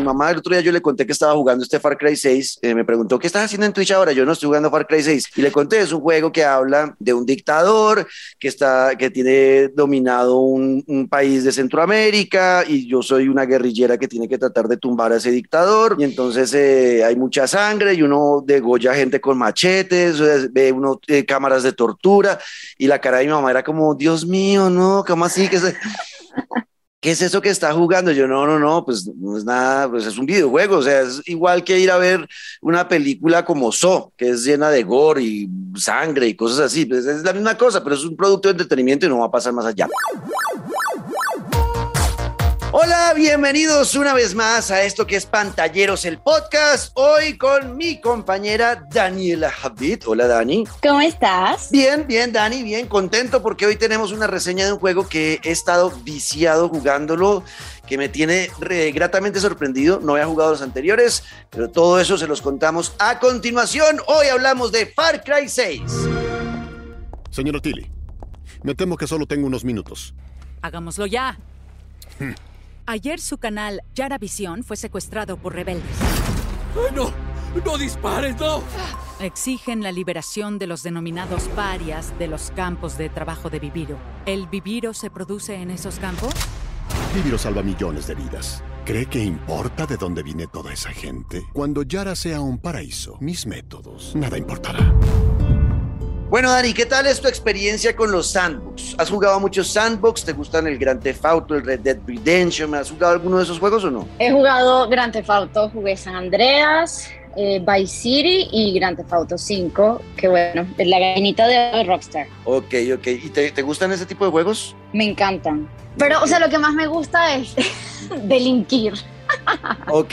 Mi mamá el otro día yo le conté que estaba jugando este Far Cry 6. eh, me preguntó, ¿qué estás haciendo en Twitch ahora? Yo no estoy jugando Far Cry 6. Y le conté, es un juego que habla de un dictador que, está, que tiene dominado un, país de Centroamérica y yo soy una guerrillera que tiene que tratar de tumbar a ese dictador. Y entonces eh, hay mucha sangre y uno degolla gente con machetes, ve uno eh, cámaras de tortura y la cara de mi mamá era como, Dios mío, no, ¿cómo así? que se... ¿qué es eso que está jugando? Yo, no, no, no, pues no es nada, pues es un videojuego, o sea, es igual que ir a ver una película como So, que es llena de gore y sangre y cosas así, pues es la misma cosa, pero es un producto de entretenimiento y no va a pasar más allá. Hola, bienvenidos una vez más a esto que es Pantalleros el podcast. Hoy con mi compañera Daniela Habit. Hola, Dani. ¿Cómo estás? Bien, bien, Dani, bien contento porque hoy tenemos una reseña de un juego que he estado viciado jugándolo, que me tiene re- gratamente sorprendido. No había jugado los anteriores, pero todo eso se los contamos a continuación. Hoy hablamos de Far Cry 6. Señor Tilly, me temo que solo tengo unos minutos. Hagámoslo ya. Ayer su canal Yara Visión fue secuestrado por rebeldes. ¡Ay, no! ¡No dispares, no! Exigen la liberación de los denominados parias de los campos de trabajo de Viviro. ¿El Viviro se produce en esos campos? Viviro salva millones de vidas. ¿Cree que importa de dónde viene toda esa gente? Cuando Yara sea un paraíso, mis métodos, nada importará. Bueno, Dani, ¿qué tal es tu experiencia con los sandbox? ¿Has jugado a muchos sandbox? ¿Te gustan el Grand Theft Auto, el Red Dead Redemption? ¿Has jugado alguno de esos juegos o no? He jugado Grand Theft Auto, jugué San Andreas, eh, Vice City y Grand Theft Auto 5, que bueno, es la gallinita de Rockstar. Ok, ok. ¿Y te, te gustan ese tipo de juegos? Me encantan. Pero, o sea, lo que más me gusta es delinquir. Ok.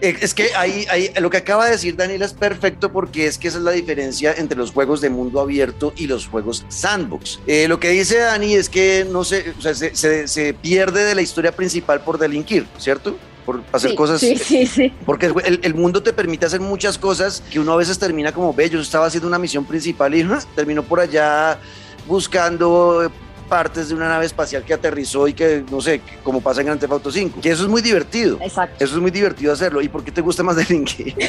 Eh, Es que ahí, ahí lo que acaba de decir Daniela es perfecto porque es que esa es la diferencia entre los juegos de mundo abierto y los juegos sandbox. Eh, lo que dice Dani es que no se, o sea, se, se- se pierde de la historia principal por delinquir, ¿cierto? Por hacer sí, cosas. Sí, sí, sí. Porque el, el mundo te permite hacer muchas cosas que uno a veces termina como, ve, yo estaba haciendo una misión principal y terminó por allá buscando partes de una nave espacial que aterrizó y que, no sé, como pasa en Grand Theft Auto 5. Que eso es muy divertido. Exacto. Eso es muy divertido hacerlo. ¿Y por qué te gusta más delinquir?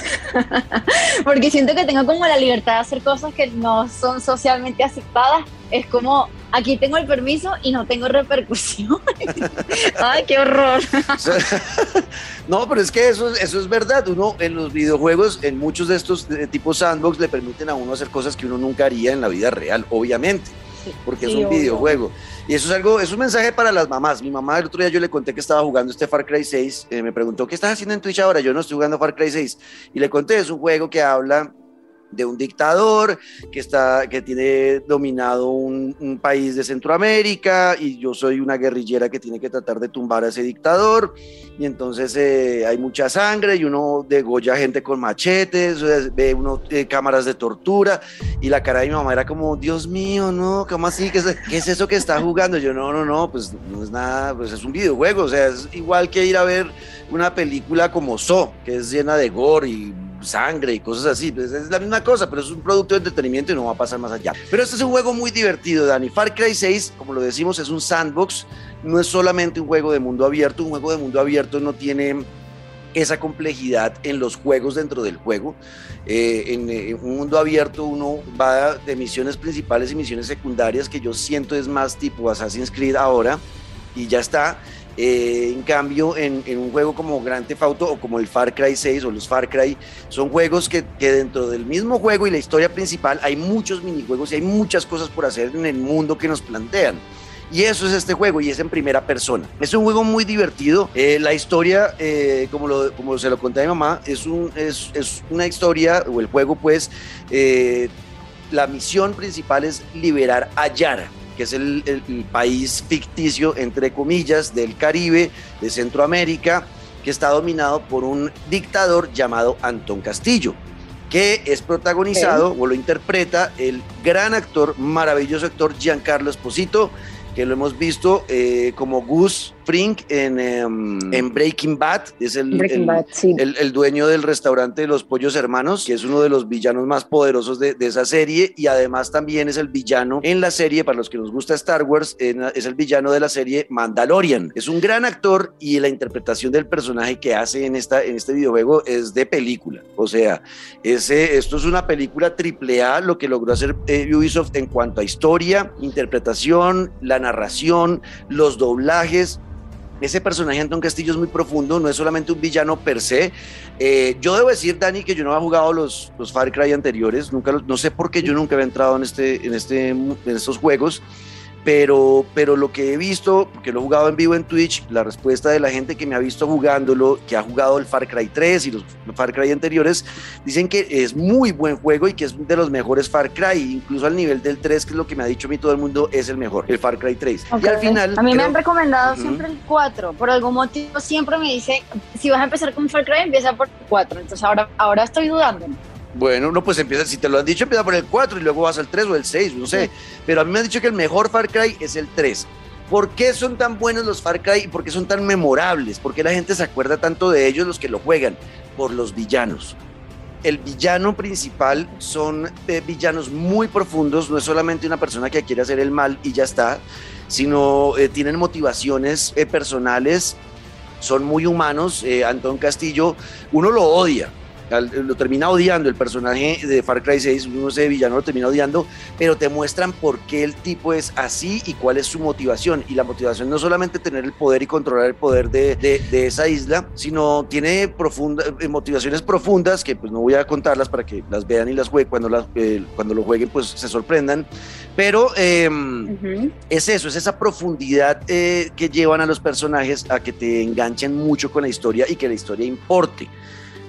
Porque siento que tengo como la libertad de hacer cosas que no son socialmente aceptadas. Es como, aquí tengo el permiso y no tengo repercusión. Ay, qué horror. No, pero es que eso, eso es verdad. Uno en los videojuegos, en muchos de estos de tipo sandbox, le permiten a uno hacer cosas que uno nunca haría en la vida real, obviamente. Porque es un obvio. videojuego. Y eso es algo, es un mensaje para las mamás. Mi mamá el otro día yo le conté que estaba jugando este Far Cry 6, eh, me preguntó, ¿qué estás haciendo en Twitch ahora? Yo no estoy jugando Far Cry 6. Y le conté, es un juego que habla de un dictador que, está, que tiene dominado un, un país de Centroamérica y yo soy una guerrillera que tiene que tratar de tumbar a ese dictador y entonces eh, hay mucha sangre y uno degolla gente con machetes, ve uno eh, cámaras de tortura y la cara de mi mamá era como, Dios mío, no, ¿cómo así? ¿Qué es, qué es eso que está jugando? Yo, no, no, no, pues no es nada, pues es un videojuego, o sea, es igual que ir a ver una película como So, que es llena de gore y sangre y cosas así, pues es la misma cosa, pero es un producto de entretenimiento y no va a pasar más allá. Pero este es un juego muy divertido, Dani. Far Cry 6, como lo decimos, es un sandbox, no es solamente un juego de mundo abierto, un juego de mundo abierto no tiene esa complejidad en los juegos dentro del juego. Eh, en, eh, en un mundo abierto uno va de misiones principales y misiones secundarias que yo siento es más tipo Assassin's Creed ahora y ya está. Eh, en cambio, en, en, un juego como Grand Theft Auto o como el Far Cry 6 o los Far Cry, son juegos que, que, dentro del mismo juego y la historia principal hay muchos minijuegos y hay muchas cosas por hacer en el mundo que nos plantean. Y eso es este juego y es en primera persona. Es un juego muy divertido. Eh, la historia, eh, como, lo, como se lo conté a mi mamá, es, un, es, es una historia, o el juego pues, eh, la misión principal es liberar a Yara, que es el, país ficticio, entre comillas, del Caribe, de Centroamérica, que está dominado por un dictador llamado Antón Castillo, que es protagonizado o lo interpreta el gran actor, maravilloso actor Giancarlo Esposito, que lo hemos visto eh, como Gus Spring en, em, en Breaking Bad, es el, Breaking el- Bad, sí. el- el dueño del restaurante de los Pollos Hermanos, que es uno de los villanos más poderosos de, de esa serie y además también es el villano en la serie, para los que nos gusta Star Wars, en- es el villano de la serie Mandalorian. Es un gran actor y la interpretación del personaje que hace en, esta, en este videojuego es de película. O sea, ese, esto es una película triple A, lo que logró hacer eh, Ubisoft en cuanto a historia, interpretación, la narración, los doblajes. Ese personaje Anton Castillo es muy profundo, no es solamente un villano per se. Eh, yo debo decir, Dani, que yo no había jugado los, los Far Cry anteriores, nunca no sé por qué yo nunca había entrado en, este, en, este, en estos juegos, pero, pero lo que he visto, porque lo he jugado en vivo en Twitch, la respuesta de la gente que me ha visto jugándolo, que ha jugado el Far Cry 3 y los Far Cry anteriores, dicen que es muy buen juego y que es de los mejores Far Cry, incluso al nivel del 3, que es lo que me ha dicho a mí todo el mundo, es el mejor, el Far Cry 3. Y al final... A mí me han recomendado siempre el 4. Por algún motivo siempre me dice, si vas a empezar con Far Cry, empieza por el 4. Entonces ahora, ahora estoy dudando. Bueno, no, pues empieza, si te lo han dicho, empieza por el 4 y luego vas al 3 o el 6, no sé. Pero a mí me han dicho que el mejor Far Cry es el 3. ¿Por qué son tan buenos los Far Cry y por qué son tan memorables? ¿Por qué la gente se acuerda tanto de ellos los que lo juegan? Por los villanos. El villano principal son eh, villanos muy profundos, no es solamente una persona que quiere hacer el mal y ya está, sino eh, tienen motivaciones eh, personales, son muy humanos. Eh, Antón Castillo, uno lo odia, al- lo termina odiando el personaje de Far Cry 6, uno ese villano lo termina odiando, pero te muestran por qué el tipo es así y cuál es su motivación. Y la motivación no solamente tener el poder y controlar el poder de, de- de esa isla, sino tiene profunda, eh, motivaciones profundas que pues no voy a contarlas para que las vean y las jueguen cuando, las, eh, cuando lo jueguen pues se sorprendan. Pero em, Ujú. es eso, es esa profundidad eh, que llevan a los personajes a que te enganchen mucho con la historia y que la historia importe.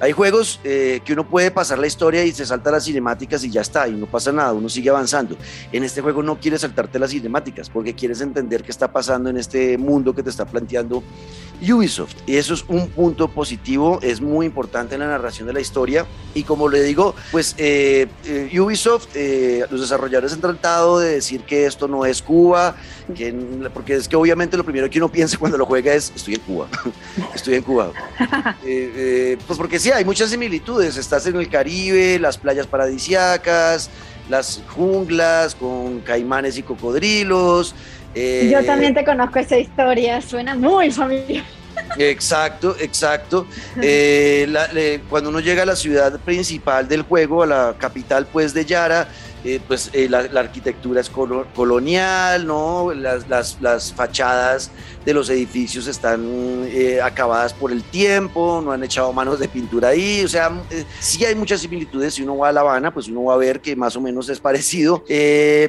Hay juegos eh, que uno puede pasar la historia y se salta las cinemáticas y ya está, y no pasa nada, uno sigue avanzando. En este juego no quieres saltarte las cinemáticas porque quieres entender qué está pasando en este mundo que te está planteando Ubisoft. Y eso es un punto positivo, es muy importante en la narración de la historia. Y como le digo, pues eh, eh, Ubisoft, eh, los desarrolladores han tratado de decir que esto no es Cuba, que, porque es que obviamente lo primero que uno piensa cuando lo juega es estoy en Cuba, estoy en Cuba. Eh, eh, pues porque sí, hay muchas similitudes, estás en el Caribe, las playas paradisiacas, las junglas con caimanes y cocodrilos. eh, Yo también te conozco esa historia, suena muy familiar. Exacto, exacto. Eh, cuando uno llega a la ciudad principal del juego, a la capital pues de Yara, eh, pues eh, la, arquitectura es colo- colonial, ¿no? Las, las- las fachadas de los edificios están acabadas por el tiempo, no han echado manos de pintura ahí, o sea, sí hay muchas similitudes, si uno va a La Habana, pues uno va a ver que más o menos es parecido,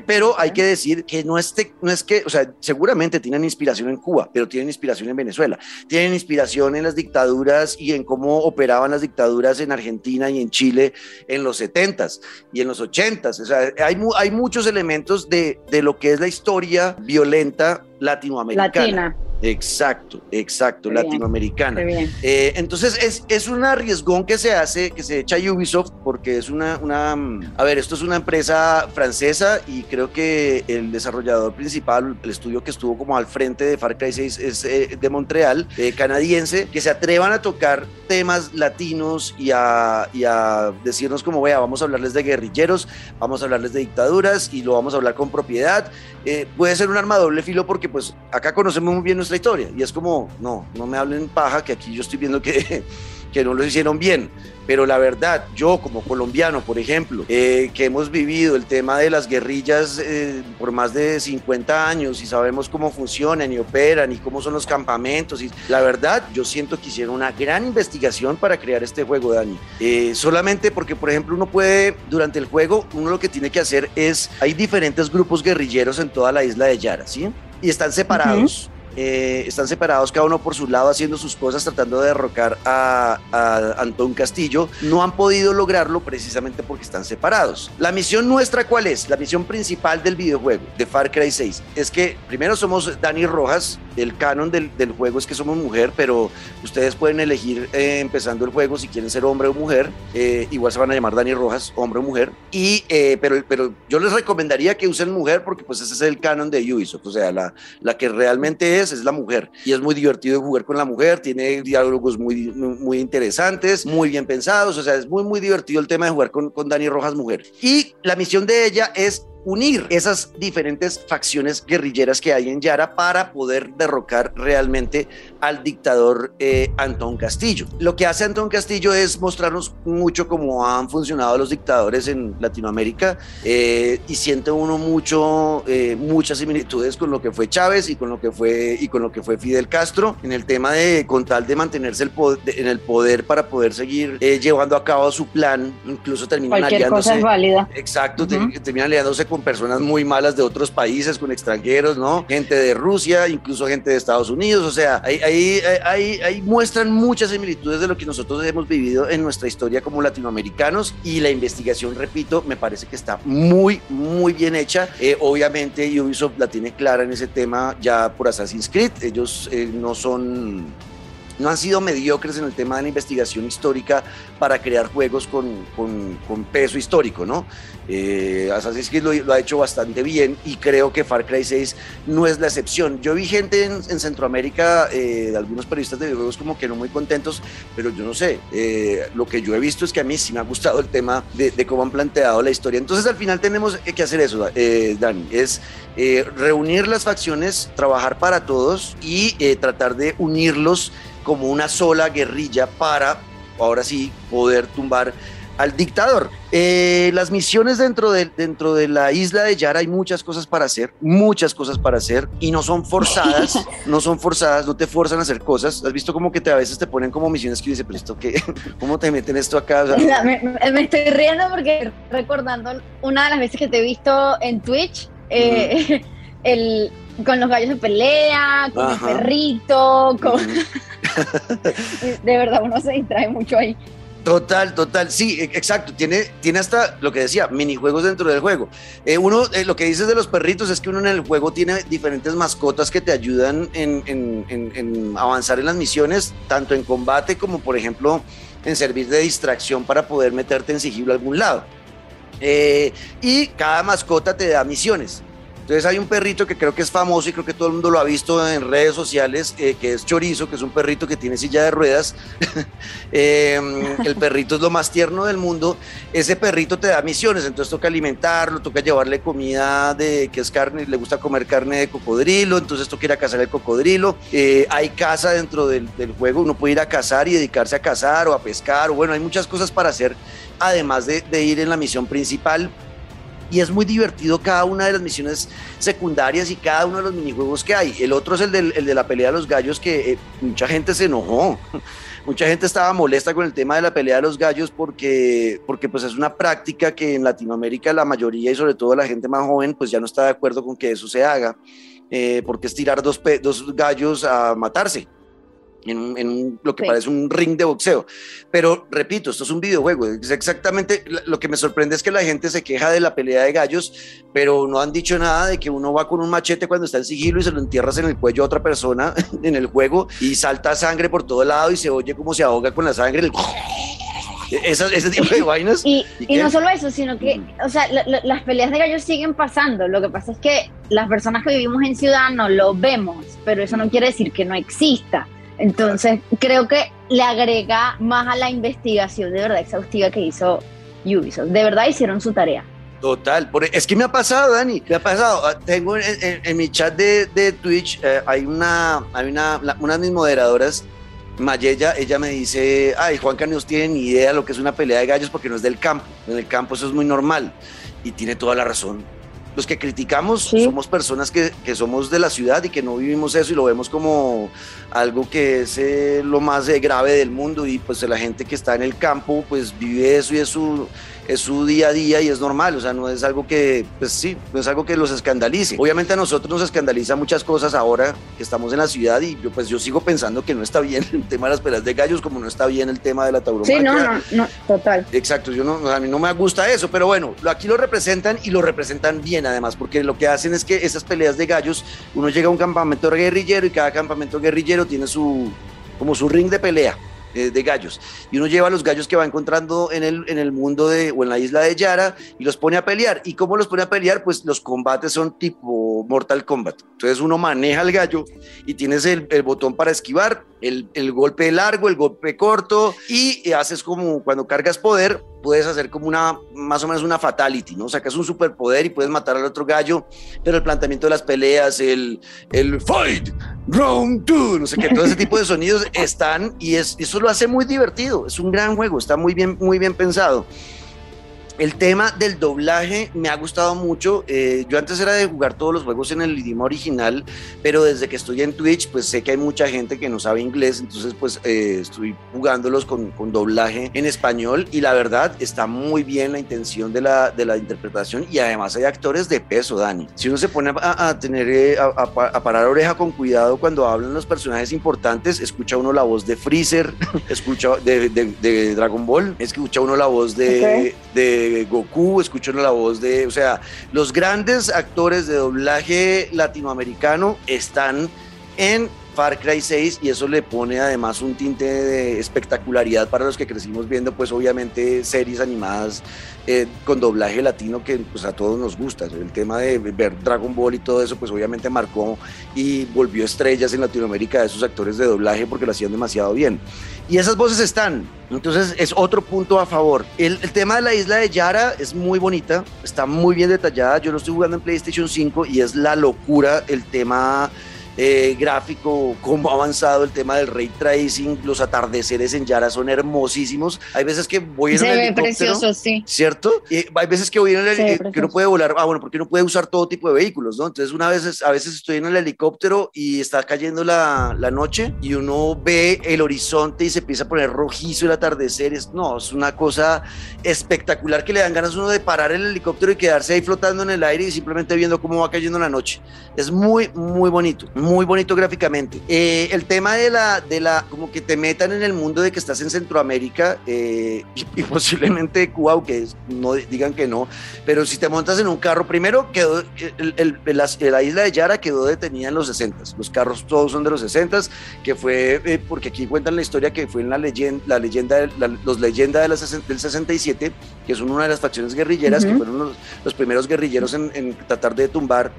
pero hay que decir que no es, te- no es que, o sea, seguramente tienen inspiración en Cuba, pero tienen inspiración en Venezuela tienen inspiración en las dictaduras y en cómo operaban las dictaduras en Argentina y en Chile en los 70s y en los 80s. O sea, hay, mu- hay muchos elementos de, de lo que es la historia violenta latinoamericana. Latina. Exacto, exacto, latinoamericana. Bien. Eh, entonces es, es un arriesgón que se hace, que se echa Ubisoft, porque es una, una, a ver, esto es una empresa francesa y creo que el desarrollador principal, el estudio que estuvo como al frente de Far Cry 6 es eh, de Montreal, eh, canadiense, que se atrevan a tocar temas latinos y a, y a decirnos como, vea, vamos a hablarles de guerrilleros, vamos a hablarles de dictaduras y lo vamos a hablar con propiedad. Puede ser un arma doble filo porque pues acá conocemos muy bien nuestra historia y es como, no, no me hablen paja, que aquí yo estoy viendo que, que no lo hicieron bien. Pero la verdad, yo como colombiano, por ejemplo, eh, que hemos vivido el tema de las guerrillas eh, por más de 50 años y sabemos cómo funcionan y operan y cómo son los campamentos, y la verdad, yo siento que hicieron una gran investigación para crear este juego, Dani. Eh, solamente porque, por ejemplo, uno puede, durante el juego, uno lo que tiene que hacer es, hay diferentes grupos guerrilleros en toda la isla de Yara, ¿sí? Y están separados. Eh, están separados cada uno por su lado haciendo sus cosas tratando de derrocar a, a Antón Castillo. No han podido lograrlo precisamente porque están separados. La misión nuestra, ¿cuál es? La misión principal del videojuego de Far Cry 6 es que primero somos Dani Rojas, el canon del, juego es que somos mujer, pero ustedes pueden elegir eh, empezando el juego si quieren ser hombre o mujer. Eh, igual se van a llamar Dani Rojas, hombre o mujer. Y, eh, pero, pero yo les recomendaría que usen mujer porque pues ese es el canon de Ubisoft. O sea, la, la que realmente es, es la mujer. Y es muy divertido jugar con la mujer, tiene diálogos muy, muy interesantes, muy bien pensados. O sea, es muy, muy divertido el tema de jugar con, con Dani Rojas mujer. Y la misión de ella es unir esas diferentes facciones guerrilleras que hay en Yara para poder derrocar realmente al dictador eh, Antón Castillo. Lo que hace Antón Castillo es mostrarnos mucho cómo han funcionado los dictadores en Latinoamérica eh, y siente uno mucho, eh, muchas similitudes con lo que fue Chávez y con lo que fue, y con lo que fue Fidel Castro en el tema de con tal de mantenerse el en el poder para poder seguir llevando a cabo su plan, incluso terminan Cualquier cosa es válida. Exacto, terminan aliándose con personas muy malas de otros países, con extranjeros, ¿no? Gente de Rusia, incluso gente de Estados Unidos, o sea, ahí, ahí, ahí, ahí muestran muchas similitudes de lo que nosotros hemos vivido en nuestra historia como latinoamericanos y la investigación, repito, me parece que está muy, muy bien hecha. Eh, obviamente Ubisoft la tiene clara en ese tema ya por Assassin's Creed, ellos eh, no son no han sido mediocres en el tema de la investigación histórica para crear juegos con, con, peso histórico, ¿no? Eh, Assassin's Creed lo, ha hecho bastante bien y creo que Far Cry 6 no es la excepción. Yo vi gente en, Centroamérica, eh, algunos periodistas de videojuegos como que no muy contentos, pero yo no sé, eh, lo que yo he visto es que a mí sí me ha gustado el tema de, de cómo han planteado la historia. Entonces al final tenemos que hacer eso, eh, Dani, es reunir las facciones, trabajar para todos y tratar de unirlos como una sola guerrilla para, ahora sí, poder tumbar al dictador. Eh, las misiones dentro de, dentro de la isla de Yara hay muchas cosas para hacer, muchas cosas para hacer y no son forzadas, no son forzadas, no te forzan a hacer cosas. ¿Has visto como que te, a veces te ponen como misiones que dice, pero esto qué, cómo te meten esto acá? me, estoy riendo porque recordando una de las veces que te he visto en Twitch, eh, el, con los gallos de pelea, con el perrito, con... de verdad, uno se distrae mucho ahí. Total, total, sí, e, exacto. Tiene, tiene hasta lo que decía, minijuegos dentro del juego. Eh, uno, eh, lo que dices de los perritos es que uno en el juego tiene diferentes mascotas que te ayudan en, avanzar en las misiones, tanto en combate como, por ejemplo, en servir de distracción para poder meterte en sigilo a algún lado. Eh, y cada mascota te da misiones. Entonces hay un perrito que creo que es famoso y creo que todo el mundo lo ha visto en redes sociales, eh, que es Chorizo, que es un perrito que tiene silla de ruedas. Em, el perrito es lo más tierno del mundo. Ese perrito te da misiones, entonces toca alimentarlo, toca llevarle comida de que es carne, le gusta comer carne de cocodrilo, entonces toca ir a cazar el cocodrilo. Eh, hay caza dentro del, juego, uno puede ir a cazar y dedicarse a cazar o a pescar, o bueno, hay muchas cosas para hacer, además de, de ir en la misión principal y es muy divertido cada una de las misiones secundarias y cada uno de los minijuegos que hay. El otro es el, de la pelea de los gallos que eh, mucha gente se enojó. Mucha gente estaba molesta con el tema de la pelea de los gallos porque, porque pues es una práctica que en Latinoamérica la mayoría y sobre todo la gente más joven pues ya no está de acuerdo con que eso se haga, eh, porque es tirar dos, dos gallos a matarse en, lo que parece un ring de boxeo. Pero repito, esto es un videojuego. Es exactamente lo que me sorprende es que la gente se queja de la pelea de gallos, pero no han dicho nada de que uno va con un machete cuando está en sigilo y se lo entierras en el cuello a otra persona en el juego y salta sangre por todo lado y se oye como se ahoga con la sangre. ese tipo de vainas. Y, no solo eso, sino que, o sea, las peleas de gallos siguen pasando. Lo que pasa es que las personas que vivimos en ciudad no lo vemos, pero eso no quiere decir que no exista. Entonces, creo que le agrega más a la investigación de verdad exhaustiva que hizo Ubisoft. De verdad hicieron su tarea. Total, es que me ha pasado, Dani, me ha pasado. Ah, tengo en, mi chat de, Twitch, eh, hay una, hay una de mis moderadoras, Mayella, ella me dice, ay, Juanca no tiene ni idea de lo que es una pelea de gallos porque no es del campo. En el campo eso es muy normal. Y tiene toda la razón los que criticamos somos personas que, que, somos de la ciudad y que no vivimos eso y lo vemos como algo que es eh, lo más eh, grave del mundo y pues la gente que está en el campo pues vive eso y es su, es su día a día y es normal, o sea, no es algo que, pues sí, no es algo que los escandalice. Obviamente a nosotros nos escandaliza muchas cosas ahora que estamos en la ciudad y yo, pues yo sigo pensando que no está bien el tema de las peleas de gallos como no está bien el tema de la tauromaquia. Sí, no, no, no, total. Exacto, yo no, a mí no me gusta eso, pero bueno, aquí lo representan y lo representan bien además, porque lo que hacen es que esas peleas de gallos, uno llega a un campamento guerrillero y cada campamento guerrillero tiene su, como su ring de pelea. Eh, de gallos. Y uno lleva los gallos que va encontrando en el, en el mundo de, o en la isla de Yara y los pone a pelear. ¿Y cómo los pone a pelear? Pues los combates son tipo Mortal Kombat. Entonces uno maneja el gallo y tienes el, el botón para esquivar, el, el, golpe largo, el golpe corto y haces como cuando cargas poder, puedes hacer como una, más o menos una fatality, ¿no? Sacas un superpoder y puedes matar al otro gallo, pero el planteamiento de las peleas, el, el fight, round two, no sé qué, todo ese tipo de sonidos están y es, eso lo hace muy divertido, es un gran juego, está muy bien, muy bien pensado. El tema del doblaje me ha gustado mucho. Eh, yo antes era de jugar todos los juegos en el idioma original, pero desde que estoy en Twitch, pues sé que hay mucha gente que no sabe inglés, entonces pues eh, estoy jugándolos con, con, doblaje en español y la verdad está muy bien la intención de la, de la interpretación y además hay actores de peso, Dani. Si uno se pone a, a tener, eh, a, a, parar oreja con cuidado cuando hablan los personajes importantes, escucha uno la voz de Freezer, escucha de, de, de Dragon Ball, escucha uno la voz de, okay. de Goku, escuchando la voz de, o sea, los grandes actores de doblaje latinoamericano están en Far Cry 6 y eso le pone además un tinte de espectacularidad para los que crecimos viendo pues obviamente series animadas eh, con doblaje latino que pues a todos nos gusta. El tema de ver Dragon Ball y todo eso pues obviamente marcó y volvió estrellas en Latinoamérica de esos actores de doblaje porque lo hacían demasiado bien. Y esas voces están, entonces es otro punto a favor. El, el tema de la isla de Yara es muy bonita, está muy bien detallada. Yo lo estoy jugando en PlayStation 5 y es la locura el tema eh, gráfico, cómo ha avanzado el tema del ray tracing, los atardeceres en Yara son hermosísimos. Hay veces que voy en Se el ve helicóptero, precioso, sí. ¿cierto? Y hay veces que voy en el eh, que no puede volar, ah, bueno, porque no puede usar todo tipo de vehículos, ¿no? Entonces una vez, a veces estoy en el helicóptero y está cayendo la, la noche y uno ve el horizonte y se empieza a poner rojizo el atardecer, es, no, es una cosa espectacular que le dan ganas a uno de parar el helicóptero y quedarse ahí flotando en el aire y simplemente viendo cómo va cayendo la noche. Es muy, muy bonito, muy bonito gráficamente. Eh, el tema de la, de la, como que te metan en el mundo de que estás en Centroamérica eh, y, y, posiblemente Cuba, aunque no digan que no, pero si te montas en un carro, primero quedó, el, el, el, la, la, isla de Yara quedó detenida en los 60, los carros todos son de los 60, que fue, eh, porque aquí cuentan la historia que fue en la leyenda, la leyenda, la, los leyendas de la, del 67, que son una de las facciones guerrilleras, uh -huh. que fueron los, los primeros guerrilleros en, en tratar de tumbar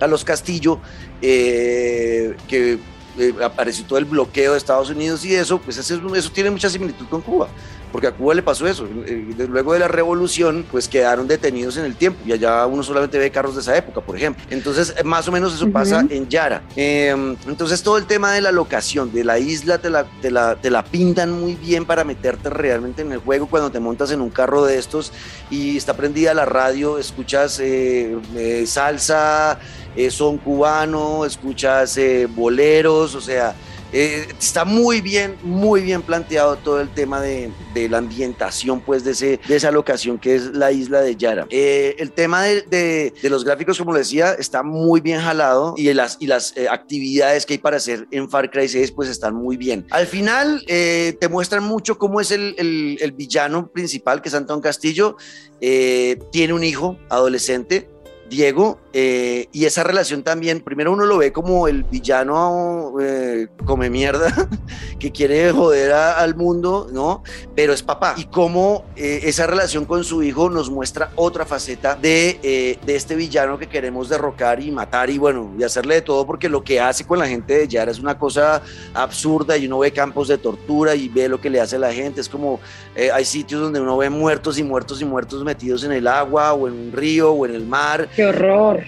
a los Castillo, eh, que eh, apareció todo el bloqueo de Estados Unidos y eso, pues eso, eso, tiene mucha similitud con Cuba, porque a Cuba le pasó eso. Eh, luego de la revolución, pues quedaron detenidos en el tiempo y allá uno solamente ve carros de esa época, por ejemplo. Entonces, más o menos eso uh -huh. pasa en Yara. Em, entonces, todo el tema de la locación de la isla te la, te, la, te la pintan muy bien para meterte realmente en el juego cuando te montas en un carro de estos y está prendida la radio, escuchas eh, salsa eh, son cubano, escuchas eh, boleros, o sea, eh, está muy bien, muy bien planteado todo el tema de, la ambientación, pues, de, esa locación que es la isla de Yara. Eh, el tema de, los gráficos, como les decía, está muy bien jalado y las, eh, actividades que hay para hacer en Far Cry 6, pues, están muy bien. Al final, te muestran mucho cómo es el, villano principal, que es Antón Castillo. Tiene un hijo adolescente, Diego, eh, y esa relación también, primero uno lo ve como el villano eh, come mierda, que quiere joder al mundo, ¿no? Pero es papá. Y cómo eh, esa relación con su hijo nos muestra otra faceta de, de, este villano que queremos derrocar y matar y bueno, y hacerle de todo, porque lo que hace con la gente de Yara es una cosa absurda y uno ve campos de tortura y ve lo que le hace a la gente. Es como hay sitios donde uno ve muertos y muertos y muertos metidos en el agua o en un río o en el mar ¡Qué horror!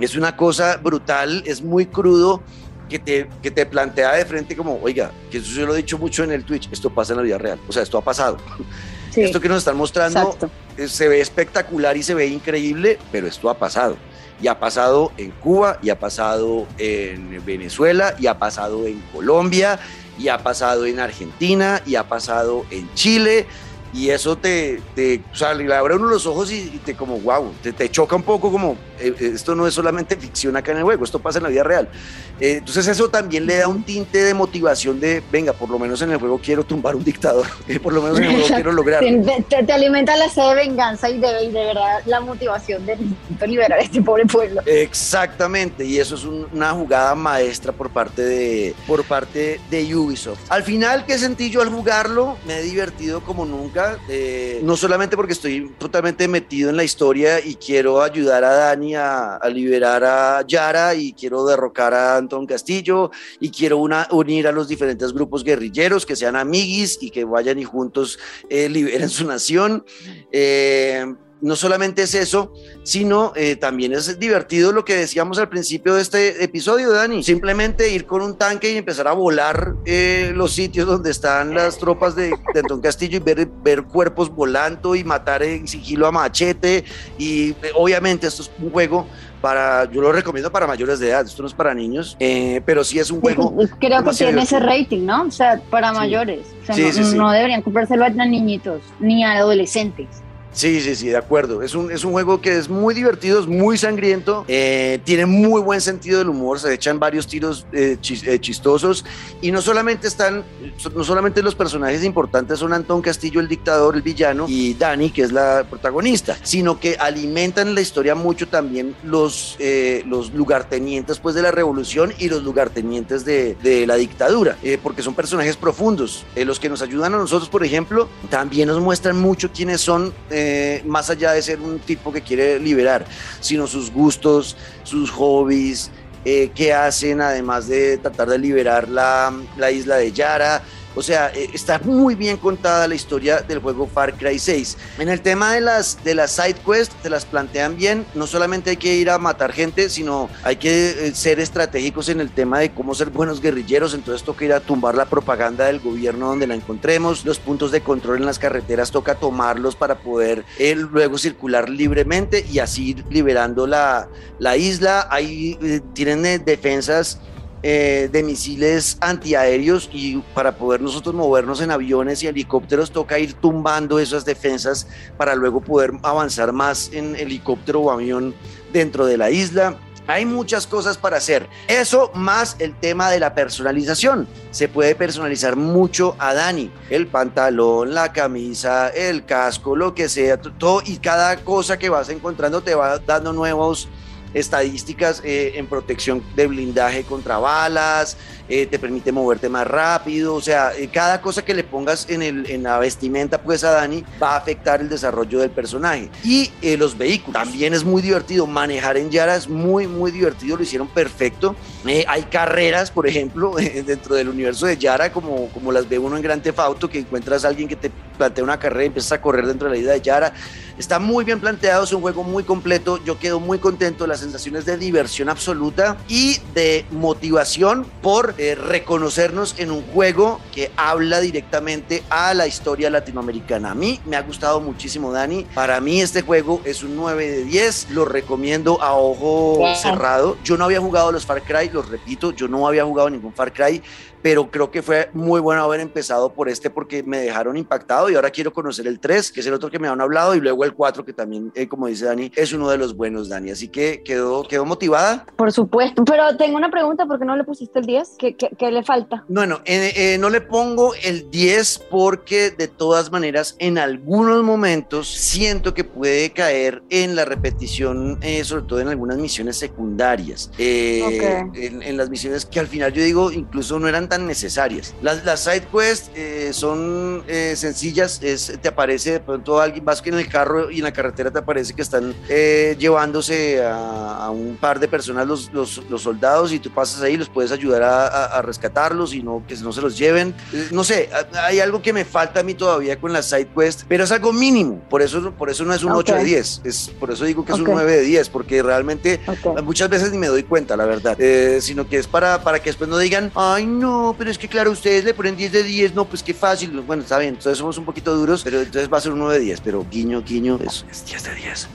Es una cosa brutal, es muy crudo, que te, que te plantea de frente como, oiga, que eso yo lo he dicho mucho en el Twitch, esto pasa en la vida real, o sea, esto ha pasado. Sí, esto que nos están mostrando exacto. se ve espectacular y se ve increíble, pero esto ha pasado. Y ha pasado en Cuba, y ha pasado en Venezuela, y ha pasado en Colombia, y ha pasado en Argentina, y ha pasado en Chile, y eso te, te o sea, le abre uno los ojos y, te como, wow, te, te, choca un poco como, eh, eh, esto no es solamente ficción acá en el juego, esto pasa en la vida real. Eh, entonces eso también le da un tinte de motivación de, venga, por lo menos en el juego quiero tumbar un dictador, por lo menos en el juego quiero lograr. Te, te, alimenta la sed de venganza y de, de verdad la motivación de, liberar a este pobre pueblo. Exactamente, y eso es una jugada maestra por parte de, por parte de Ubisoft. Al final, ¿qué sentí yo al jugarlo? Me he divertido como nunca eh, no solamente porque estoy totalmente metido en la historia y quiero ayudar a Dani a, liberar a Yara y quiero derrocar a Anton Castillo y quiero unir a los diferentes grupos guerrilleros que sean amiguis y que vayan y juntos eh, liberen su nación. Eh, no solamente es eso, sino eh, también es divertido lo que decíamos al principio de este episodio, Dani. Simplemente ir con un tanque y empezar a volar eh, los sitios donde están las tropas de, de Antón Castillo y ver, ver cuerpos volando y matar en sigilo a machete. Y eh, obviamente esto es un juego para, yo lo recomiendo para mayores de edad, esto no es para niños, pero sí es un juego. Creo que tiene ese rating, ¿no? O sea, para mayores. O sea, no, no, deberían comprárselo a niñitos ni a adolescentes. Sí, sí, sí, de acuerdo. Es un, es un juego que es muy divertido, es muy sangriento, eh, tiene muy buen sentido del humor, se echan varios tiros eh, eh, chistosos y no solamente están, no solamente los personajes importantes son Antón Castillo, el dictador, el villano, y Dani, que es la protagonista, sino que alimentan la historia mucho también los, los lugartenientes pues, de la revolución y los lugartenientes de, de la dictadura, porque son personajes profundos. los que nos ayudan a nosotros, por ejemplo, también nos muestran mucho quiénes son. Eh, más allá de ser un tipo que quiere liberar, sino sus gustos, sus hobbies, eh, qué hacen además de tratar de liberar la, la isla de Yara, o sea, eh, está muy bien contada la historia del juego Far Cry 6. En el tema de las, de las side quests, te las plantean bien. No solamente hay que ir a matar gente, sino hay que eh, ser estratégicos en el tema de cómo ser buenos guerrilleros. Entonces toca ir a tumbar la propaganda del gobierno donde la encontremos. Los puntos de control en las carreteras toca tomarlos para poder eh, luego circular libremente y así liberando la, la isla. Ahí tienen defensas eh, de misiles antiaéreos y para poder nosotros movernos en aviones y helicópteros toca ir tumbando esas defensas para luego poder avanzar más en helicóptero o avión dentro de la isla. Hay muchas cosas para hacer. Eso más el tema de la personalización. Se puede personalizar mucho a Dani. El pantalón, la camisa, el casco, lo que sea. Todo y cada cosa que vas encontrando te va dando nuevos estadísticas eh, en protección de blindaje contra balas, eh, te permite moverte más rápido, o sea, eh, cada cosa que le pongas en, el, en la vestimenta pues a Dani va a afectar el desarrollo del personaje. Y los vehículos, también es muy divertido, manejar en Yara es muy, muy divertido, lo hicieron perfecto. hay carreras, por ejemplo, dentro del universo de Yara, como, como las ve uno en Gran Theft Auto, que encuentras a alguien que te plantea una carrera y empiezas a correr dentro de la isla de Yara. Está muy bien planteado, es un juego muy completo, yo quedo muy contento, las sensaciones de diversión absoluta y de motivación por eh, reconocernos en un juego que habla directamente a la historia latinoamericana. A mí me ha gustado muchísimo, Dani. Para mí este juego es un 9 de 10, lo recomiendo a ojo cerrado. Yo no había jugado los Far Cry, los repito, yo no había jugado ningún Far Cry pero creo que fue muy bueno haber empezado por este porque me dejaron impactado y ahora quiero conocer el 3, que es el otro que me han hablado, y luego el 4, que también, eh, como dice Dani, es uno de los buenos, Dani. Así que quedó, quedó motivada. Por supuesto, pero tengo una pregunta, ¿por qué no le pusiste el 10? ¿Qué, qué, le falta? Bueno, eh, eh, no le pongo el 10 porque de todas maneras en algunos momentos siento que puede caer en la repetición, sobre todo en algunas misiones secundarias. en, en las misiones que al final yo digo incluso no eran tan necesarias. Las, las side quests eh, son eh, sencillas, es, te aparece de pronto alguien, vas en el carro y en la carretera te aparece que están eh, llevándose a, un par de personas los, los, los, soldados y tú pasas ahí, los puedes ayudar a, a, rescatarlos y no que no se los lleven. no sé, hay algo que me falta a mí todavía con las side quests, pero es algo mínimo, por eso, por eso no es un 8 de 10, es, por eso digo que es un 9 de 10, porque realmente muchas veces ni me doy cuenta, la verdad, sino que es para, para que después no digan, ay no, pero es que claro, ustedes le ponen 10 de 10, no, pues qué fácil. Bueno, está bien, entonces somos un poquito duros, pero entonces va a ser un 9 de 10, pero guiño, guiño, es, es 10 de 10.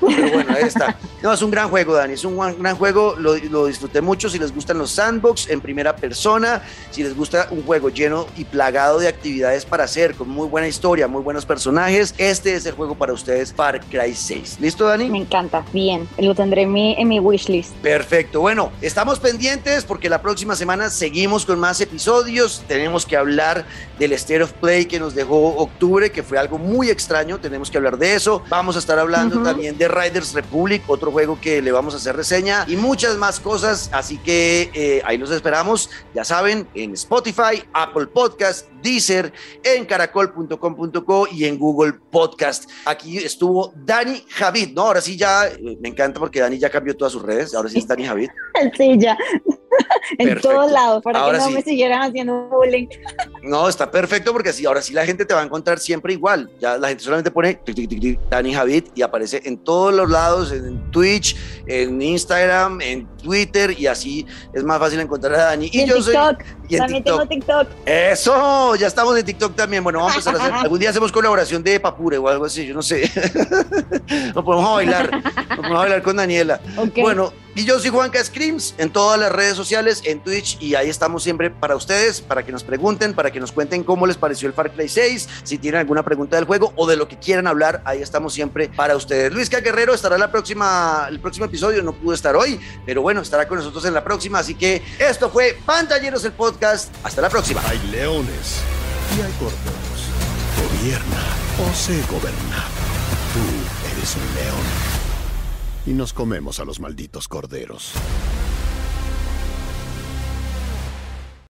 Pero bueno, ahí está. No, es un gran juego, Dani. Es un gran juego. Lo, lo, disfruté mucho. Si les gustan los sandbox en primera persona, si les gusta un juego lleno y plagado de actividades para hacer, con muy buena historia, muy buenos personajes, este es el juego para ustedes, Far Cry 6. ¿Listo, Dani? Me encanta. Bien. Lo tendré en mi, en mi wishlist. Perfecto. Bueno, estamos pendientes porque la próxima semana seguimos con más episodios. Tenemos que hablar del State of Play que nos dejó octubre, que fue algo muy extraño. Tenemos que hablar de eso. Vamos a estar hablando también de Riders Republic, otro juego que le vamos a hacer reseña y muchas más cosas. Así que eh, ahí los esperamos. Ya saben, en Spotify, Apple Podcast, Deezer, en caracol.com.co y en Google Podcast. Aquí estuvo Dani Javid, ¿no? Ahora sí ya, eh, me encanta porque Dani ya cambió todas sus redes. Ahora sí es Dani Javid. Sí, ya. en todos lados, para que no me siguieran haciendo bullying. No, está perfecto porque así, ahora sí la gente te va a encontrar siempre igual. Ya la gente solamente pone Dani Javid y aparece en todos los lados, en Twitch, en Instagram, en Twitter y así es más fácil encontrar a Dani. Y, yo TikTok. soy. también tengo TikTok. Eso, ya estamos en TikTok también. Bueno, vamos a empezar a hacer. Algún día hacemos colaboración de Papure o algo así, yo no sé. nos podemos a bailar. Nos podemos a bailar con Daniela. Bueno, y yo soy Juanca Screams en todas las redes sociales, en Twitch, y ahí estamos siempre para ustedes, para que nos pregunten, para que nos cuenten cómo les pareció el Far Cry 6, si tienen alguna pregunta del juego o de lo que quieran hablar, ahí estamos siempre para ustedes. Luis Guerrero estará la próxima, el próximo episodio, no pudo estar hoy, pero bueno, estará con nosotros en la próxima, así que esto fue Pantalleros el podcast, hasta la próxima. Hay leones y hay corderos, gobierna o se gobernado. Tú eres un león y nos comemos a los malditos corderos.